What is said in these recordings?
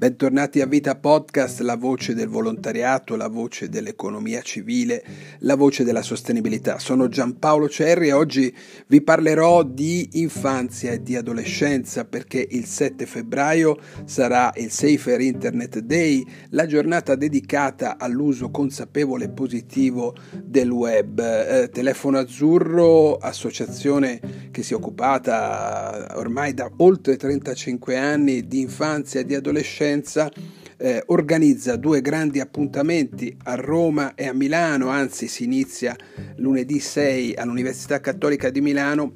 Bentornati a Vita Podcast, la voce del volontariato, la voce dell'economia civile, la voce della sostenibilità. Sono Giampaolo Cerri e oggi vi parlerò di infanzia e di adolescenza perché il 7 febbraio sarà il Safer Internet Day, la giornata dedicata all'uso consapevole e positivo del web. Eh, Telefono Azzurro, associazione che si è occupata ormai da oltre 35 anni di infanzia e di adolescenza, Vicenza eh, organizza due grandi appuntamenti a Roma e a Milano, anzi si inizia lunedì 6 all'Università Cattolica di Milano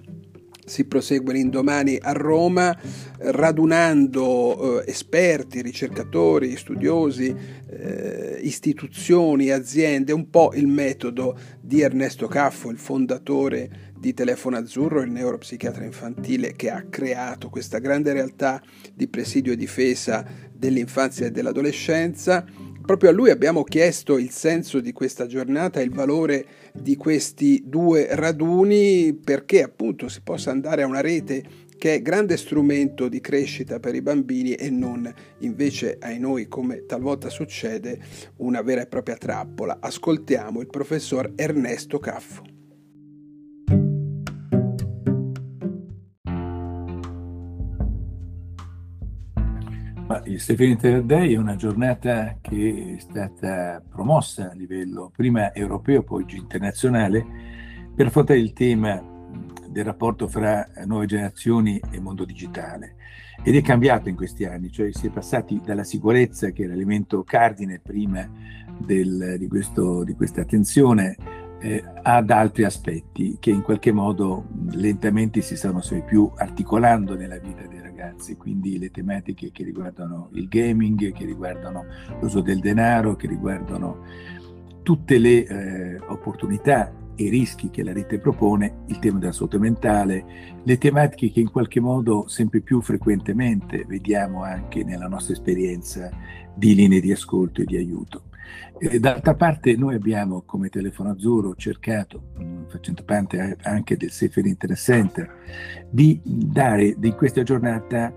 si prosegue l'indomani a Roma radunando eh, esperti, ricercatori, studiosi, eh, istituzioni, aziende, un po' il metodo di Ernesto Caffo, il fondatore di Telefono Azzurro, il neuropsichiatra infantile che ha creato questa grande realtà di presidio e difesa dell'infanzia e dell'adolescenza. Proprio a lui abbiamo chiesto il senso di questa giornata il valore di questi due raduni perché appunto si possa andare a una rete che è grande strumento di crescita per i bambini e non invece ai noi, come talvolta succede, una vera e propria trappola. Ascoltiamo il professor Ernesto Caffo. Il Stephen Internet Day è una giornata che è stata promossa a livello prima europeo, poi internazionale, per affrontare il tema del rapporto fra nuove generazioni e mondo digitale. Ed è cambiato in questi anni, cioè si è passati dalla sicurezza, che era l'elemento cardine prima del, di, questo, di, questa attenzione, eh, ad altri aspetti che in qualche modo lentamente si stanno sempre più articolando nella vita ragazzi, quindi le tematiche che riguardano il gaming, che riguardano l'uso del denaro, che riguardano tutte le eh, opportunità e rischi che la rete propone, il tema della salute mentale, le tematiche che in qualche modo sempre più frequentemente vediamo anche nella nostra esperienza di linee di ascolto e di aiuto. E d'altra parte noi abbiamo come Telefono Azzurro cercato, facendo parte anche del Safer Internet Center, di dare di questa giornata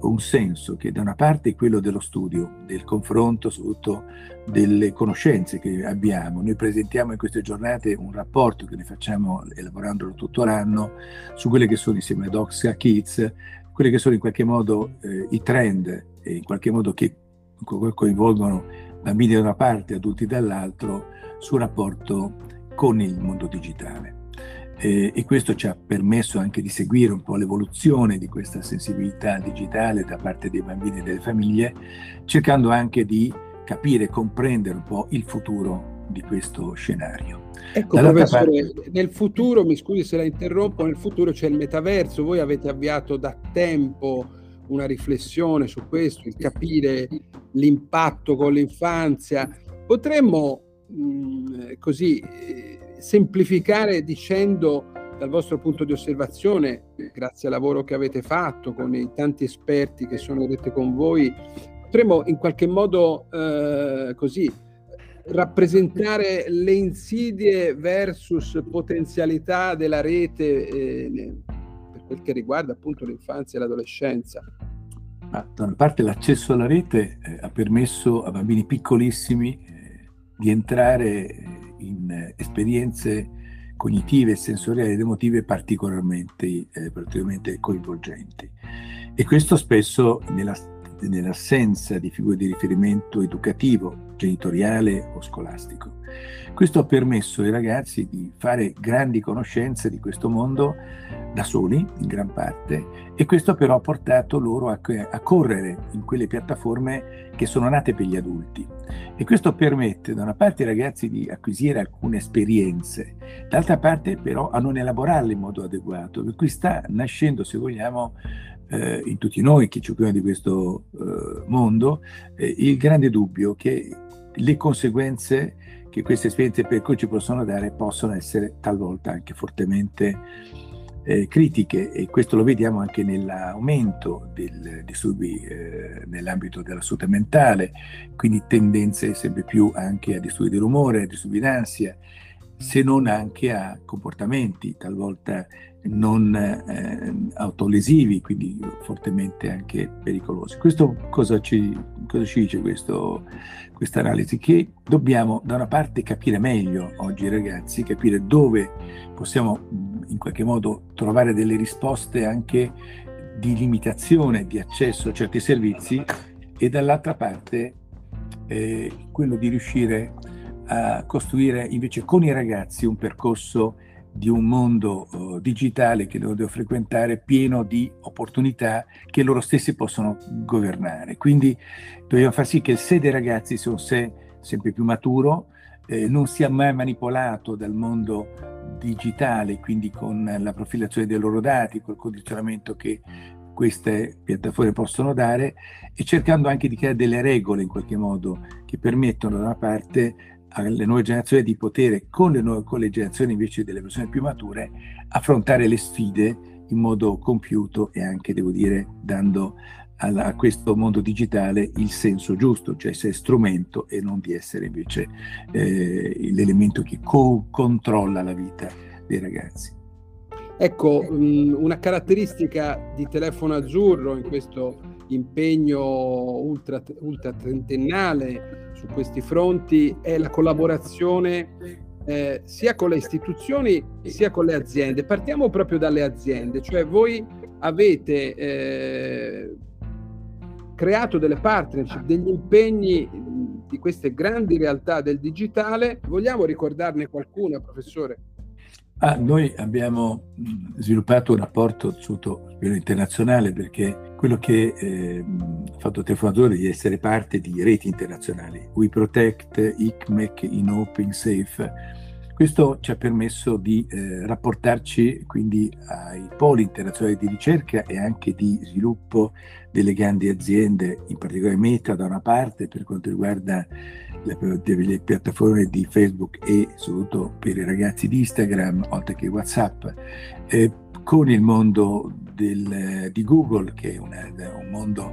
un senso che da una parte è quello dello studio, del confronto, soprattutto delle conoscenze che abbiamo. Noi presentiamo in queste giornate un rapporto che ne facciamo elaborandolo tutto l'anno su quelle che sono insieme ad Oxca Kids, quelli che sono in qualche modo eh, i trend e in qualche modo che coinvolgono bambini da una parte e adulti dall'altro sul rapporto con il mondo digitale. Eh, e questo ci ha permesso anche di seguire un po' l'evoluzione di questa sensibilità digitale da parte dei bambini e delle famiglie, cercando anche di capire e comprendere un po' il futuro di questo scenario. Ecco, professore, parte... nel futuro, mi scusi se la interrompo, nel futuro c'è il metaverso, voi avete avviato da tempo una riflessione su questo, il capire l'impatto con l'infanzia. Potremmo mm, così semplificare dicendo dal vostro punto di osservazione, grazie al lavoro che avete fatto con i tanti esperti che sono rete con voi, potremmo in qualche modo eh, così rappresentare le insidie versus potenzialità della rete eh, per quel che riguarda appunto l'infanzia e l'adolescenza. Ma da una parte l'accesso alla rete eh, ha permesso a bambini piccolissimi eh, di entrare in eh, esperienze cognitive, sensoriali ed emotive particolarmente, eh, particolarmente coinvolgenti. E questo spesso nella, nell'assenza di figure di riferimento educativo, genitoriale o scolastico. Questo ha permesso ai ragazzi di fare grandi conoscenze di questo mondo da soli, in gran parte, e questo però ha portato loro a, a correre in quelle piattaforme che sono nate per gli adulti. E questo permette da una parte ai ragazzi di acquisire alcune esperienze, dall'altra parte però a non elaborarle in modo adeguato, per cui sta nascendo, se vogliamo, eh, in tutti noi che ci occupiamo di questo eh, mondo, eh, il grande dubbio che le conseguenze che queste esperienze per cui ci possono dare possono essere talvolta anche fortemente eh, critiche e questo lo vediamo anche nell'aumento dei disturbi eh, nell'ambito della salute mentale, quindi tendenze sempre più anche a disturbi di rumore, a disturbi d'ansia se non anche a comportamenti talvolta non eh, autolesivi, quindi fortemente anche pericolosi. Questo cosa ci, cosa ci dice questa analisi? Che dobbiamo da una parte capire meglio oggi ragazzi, capire dove possiamo in qualche modo trovare delle risposte anche di limitazione di accesso a certi servizi e dall'altra parte eh, quello di riuscire a costruire invece con i ragazzi un percorso di un mondo uh, digitale che loro devono frequentare pieno di opportunità che loro stessi possono governare. Quindi dobbiamo far sì che il sé dei ragazzi sia un sé sempre più maturo, eh, non sia mai manipolato dal mondo digitale, quindi con la profilazione dei loro dati, col condizionamento che queste piattaforme possono dare e cercando anche di creare delle regole in qualche modo che permettono da una parte alle nuove generazioni di poter, con le, nuove, con le generazioni invece delle persone più mature, affrontare le sfide in modo compiuto e anche, devo dire, dando a, a questo mondo digitale il senso giusto, cioè essere strumento e non di essere invece eh, l'elemento che co- controlla la vita dei ragazzi. Ecco, una caratteristica di Telefono Azzurro in questo impegno ultra, ultra trentennale su questi fronti è la collaborazione eh, sia con le istituzioni sia con le aziende. Partiamo proprio dalle aziende, cioè voi avete eh, creato delle partnership, degli impegni di queste grandi realtà del digitale. Vogliamo ricordarne qualcuna, professore? Ah, noi abbiamo sviluppato un rapporto sotto livello internazionale perché quello che eh, ha fatto Telefonatore è di essere parte di reti internazionali, We Protect, ICMEC, INOPE, Safe. Questo ci ha permesso di eh, rapportarci quindi ai poli internazionali di ricerca e anche di sviluppo delle grandi aziende, in particolare Meta da una parte per quanto riguarda le, piattaforme di Facebook e soprattutto per i ragazzi di Instagram, oltre che WhatsApp, eh, con il mondo del, di Google, che è una, un mondo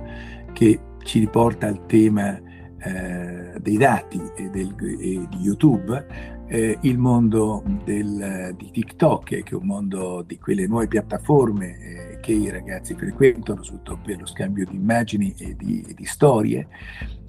che ci riporta al tema eh, dei dati e, del, e di YouTube, eh, il mondo del, di TikTok, che è un mondo di quelle nuove piattaforme eh, che i ragazzi frequentano, soprattutto per lo scambio di immagini e di, di storie,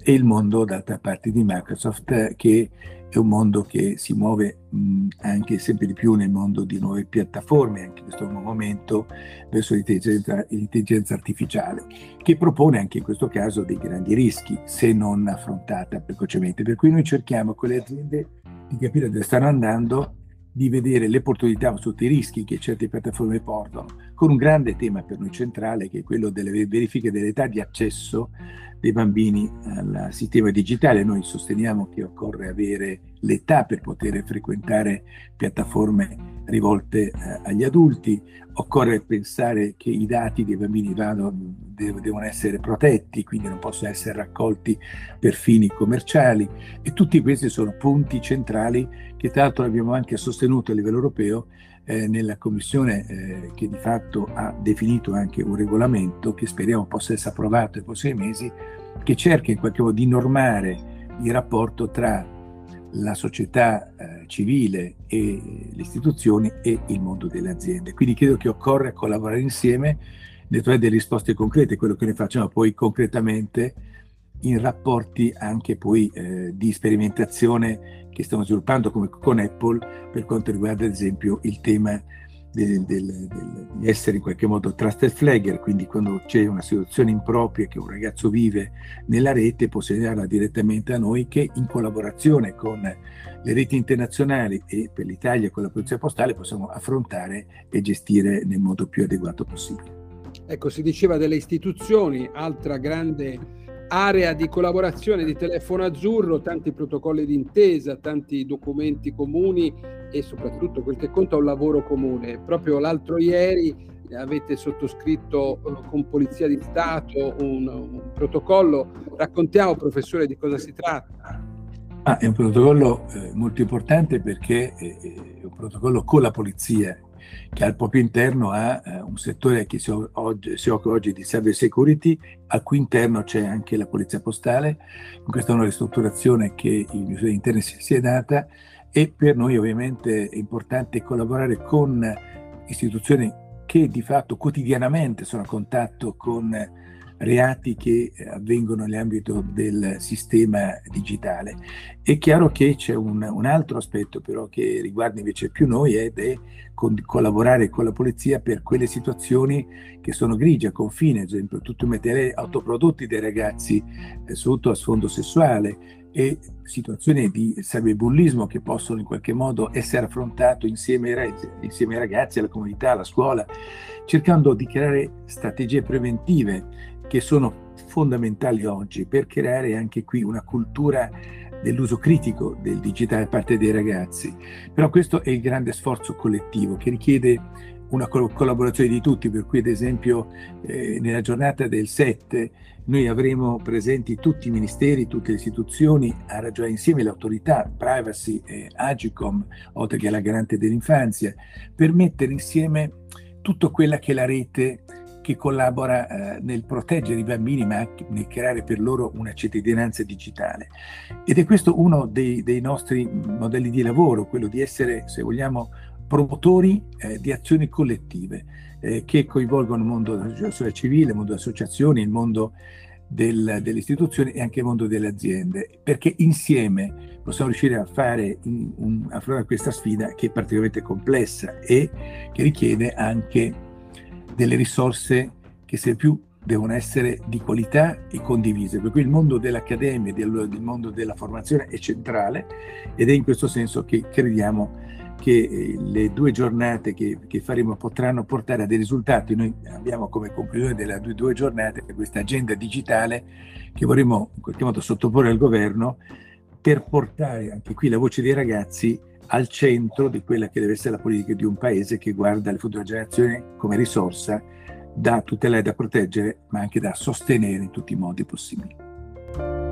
e il mondo d'altra parte di Microsoft che è un mondo che si muove mh, anche sempre di più nel mondo di nuove piattaforme, anche in questo momento verso l'intelligenza, l'intelligenza artificiale, che propone anche in questo caso dei grandi rischi se non affrontata precocemente. Per cui noi cerchiamo con le aziende di capire dove stanno andando di vedere le opportunità sotto i rischi che certe piattaforme portano, con un grande tema per noi centrale che è quello delle verifiche dell'età di accesso dei bambini al sistema digitale. Noi sosteniamo che occorre avere l'età per poter frequentare piattaforme rivolte eh, agli adulti, occorre pensare che i dati dei bambini vanno, devono essere protetti, quindi non possono essere raccolti per fini commerciali e tutti questi sono punti centrali che tra l'altro abbiamo anche sostenuto a livello europeo eh, nella Commissione eh, che di fatto ha definito anche un regolamento che speriamo possa essere approvato nei prossimi mesi, che cerca in qualche modo di normare il rapporto tra la società eh, civile e le istituzioni e il mondo delle aziende. Quindi credo che occorre collaborare insieme trovare delle risposte concrete, quello che noi facciamo poi concretamente in rapporti anche poi eh, di sperimentazione che stiamo sviluppando come con Apple per quanto riguarda ad esempio il tema del, del, del, di essere in qualche modo trusted flagger, quindi quando c'è una situazione impropria che un ragazzo vive nella rete può segnalarla direttamente a noi che in collaborazione con le reti internazionali e per l'Italia con la Polizia Postale possiamo affrontare e gestire nel modo più adeguato possibile. Ecco, si diceva delle istituzioni, altra grande area di collaborazione di Telefono Azzurro, tanti protocolli d'intesa, tanti documenti comuni e soprattutto quel che conta è un lavoro comune. Proprio l'altro ieri avete sottoscritto eh, con Polizia di Stato un, un protocollo. Raccontiamo, professore, di cosa si tratta. Ah, è un protocollo eh, molto importante perché è, è un protocollo con la polizia che al proprio interno ha eh, un settore che si, oggi, si, occupa oggi di cyber security, al cui interno c'è anche la polizia postale. Questa è una ristrutturazione che il Ministero dell'Interno si, si è data e per noi ovviamente è importante collaborare con istituzioni che di fatto quotidianamente sono a contatto con reati che avvengono nell'ambito del sistema digitale. È chiaro che c'è un, un altro aspetto però che riguarda invece più noi ed è con, collaborare con la polizia per quelle situazioni che sono grigie, a confine, ad esempio tutti i materiali autoprodotti dei ragazzi eh, sotto a sfondo sessuale e situazioni di cyberbullismo che possono in qualche modo essere affrontate insieme insieme ai ragazzi, alla comunità, alla scuola, cercando di creare strategie preventive che sono fondamentali oggi per creare anche qui una cultura dell'uso critico del digitale da parte dei ragazzi. Però questo è il grande sforzo collettivo che richiede una collaborazione di tutti, per cui ad esempio eh, nella giornata del 7 noi avremo presenti tutti i ministeri, tutte le istituzioni a ragionare insieme le autorità, privacy, eh, Agicom, oltre che la garante dell'infanzia, per mettere insieme tutto quella che la rete che collabora eh, nel proteggere i bambini ma anche nel creare per loro una cittadinanza digitale. Ed è questo uno dei, dei nostri modelli di lavoro, quello di essere, se vogliamo, promotori eh, di azioni collettive eh, che coinvolgono il mondo della società civile, il mondo delle associazioni, il mondo del, delle istituzioni e anche il mondo delle aziende, perché insieme possiamo riuscire a fare un, un, affrontare questa sfida che è particolarmente complessa e che richiede anche delle risorse che se più devono essere di qualità e condivise, per cui il mondo dell'accademia, il mondo della formazione è centrale ed è in questo senso che crediamo che eh, le due giornate che, che, faremo potranno portare a dei risultati. Noi abbiamo come conclusione delle due, due giornate questa agenda digitale che vorremmo in qualche modo sottoporre al governo per portare anche qui la voce dei ragazzi al centro di quella che deve essere la politica di un paese che guarda le future generazioni come risorsa da tutelare, da proteggere, ma anche da sostenere in tutti i modi possibili.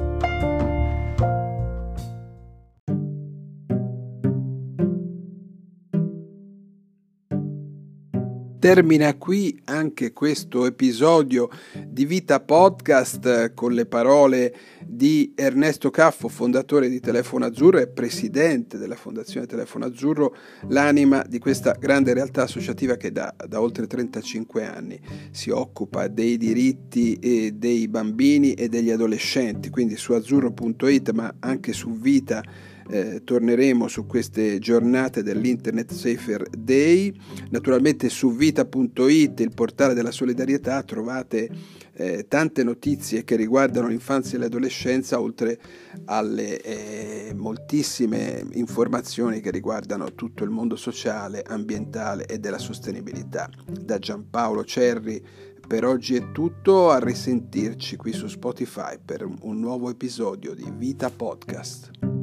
Termina qui anche questo episodio di Vita Podcast con le parole di Ernesto Caffo, fondatore di Telefono Azzurro e presidente della Fondazione Telefono Azzurro, l'anima di questa grande realtà associativa che da, da oltre 35 anni si occupa dei diritti dei bambini e degli adolescenti, quindi su azzurro.it ma anche su Vita eh, torneremo su queste giornate dell'Internet Safer Day. Naturalmente su vita.it, il portale della solidarietà, trovate eh, tante notizie che riguardano l'infanzia e l'adolescenza, oltre alle eh, moltissime informazioni che riguardano tutto il mondo sociale, ambientale e della sostenibilità. Da Giampaolo Cerri per oggi è tutto, a risentirci qui su Spotify per un nuovo episodio di Vita Podcast.